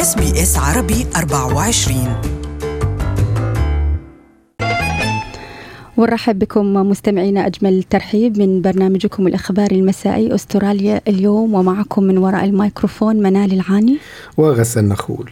اس بي اس عربي 24 ونرحب بكم مستمعينا أجمل ترحيب من برنامجكم الإخباري المسائي أستراليا اليوم ومعكم من وراء الميكروفون منال العاني. وغسان نخول.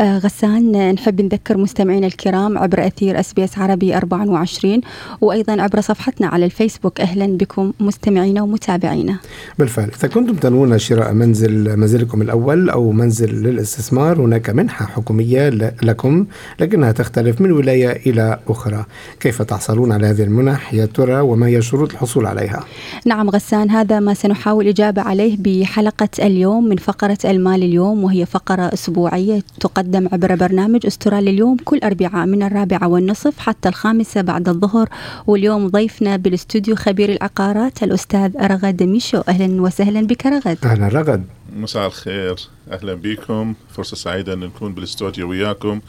غسان نحب نذكر مستمعينا الكرام عبر أثير أس بي أس عربي 24 وأيضا عبر صفحتنا على الفيسبوك. أهلا بكم مستمعينا ومتابعينا. بالفعل. إذا كنتم تنوون شراء منزل منزلكم الأول أو منزل للاستثمار هناك منحة حكومية لكم لكنها تختلف من ولاية إلى أخرى. كيف تحصلون على هذه المنح يا ترى؟ وما هي شروط الحصول عليها؟ نعم غسان هذا ما سنحاول إجابة عليه بحلقة اليوم من فقرة المال اليوم وهي فقرة أسبوعية تقدم عبر برنامج استرالي اليوم كل أربعاء من الرابعة والنصف حتى الخامسة بعد الظهر. واليوم ضيفنا بالاستوديو خبير العقارات الأستاذ رغد ميشو. أهلا وسهلا بك رغد. أهلا رغد. مساء الخير. أهلا بكم فرصة سعيدة أن نكون بالاستوديو وياكم.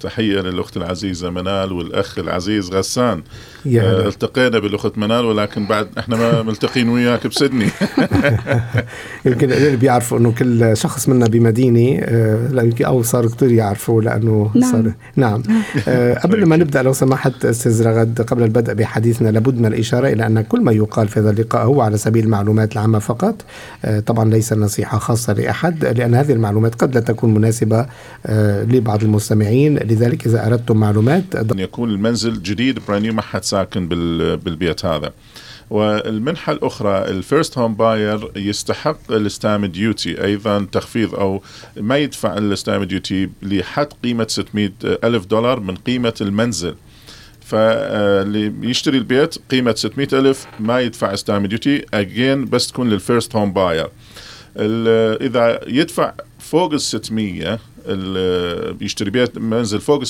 تحية للأخت العزيزة منال والأخ العزيز غسان. يا آه التقينا بالأخت منال ولكن بعد إحنا ما ملتقين وياك بسدني يمكن اللي بيعرفوا إنه كل شخص منا بمدينة آه أو صار كثير يعرفوا لأنه نعم. صار نعم. آه قبل ما نبدأ لو سمحت أستاذ رغد قبل البدء بحديثنا لابد من الإشارة إلى أن كل ما يقال في هذا اللقاء هو على سبيل المعلومات العامة فقط. آه طبعا ليس نصيحه خاصة لأحد لأن هذه المعلومات قد لا تكون مناسبة آه لبعض المستمعين. لذلك إذا أردتم معلومات أن يكون المنزل جديد brand ما حد ساكن بالبيت هذا. والمنحة الأخرى ال first home buyer يستحق ال stamp duty أيضا تخفيض أو ما يدفع ال stamp duty لحد قيمة 600 ألف دولار من قيمة المنزل. فاللي يشتري البيت قيمة 600 ألف ما يدفع stamp duty again بس تكون لل first home buyer إذا يدفع فوق ال 600 اللي بيشتري بيت منزل فوق ال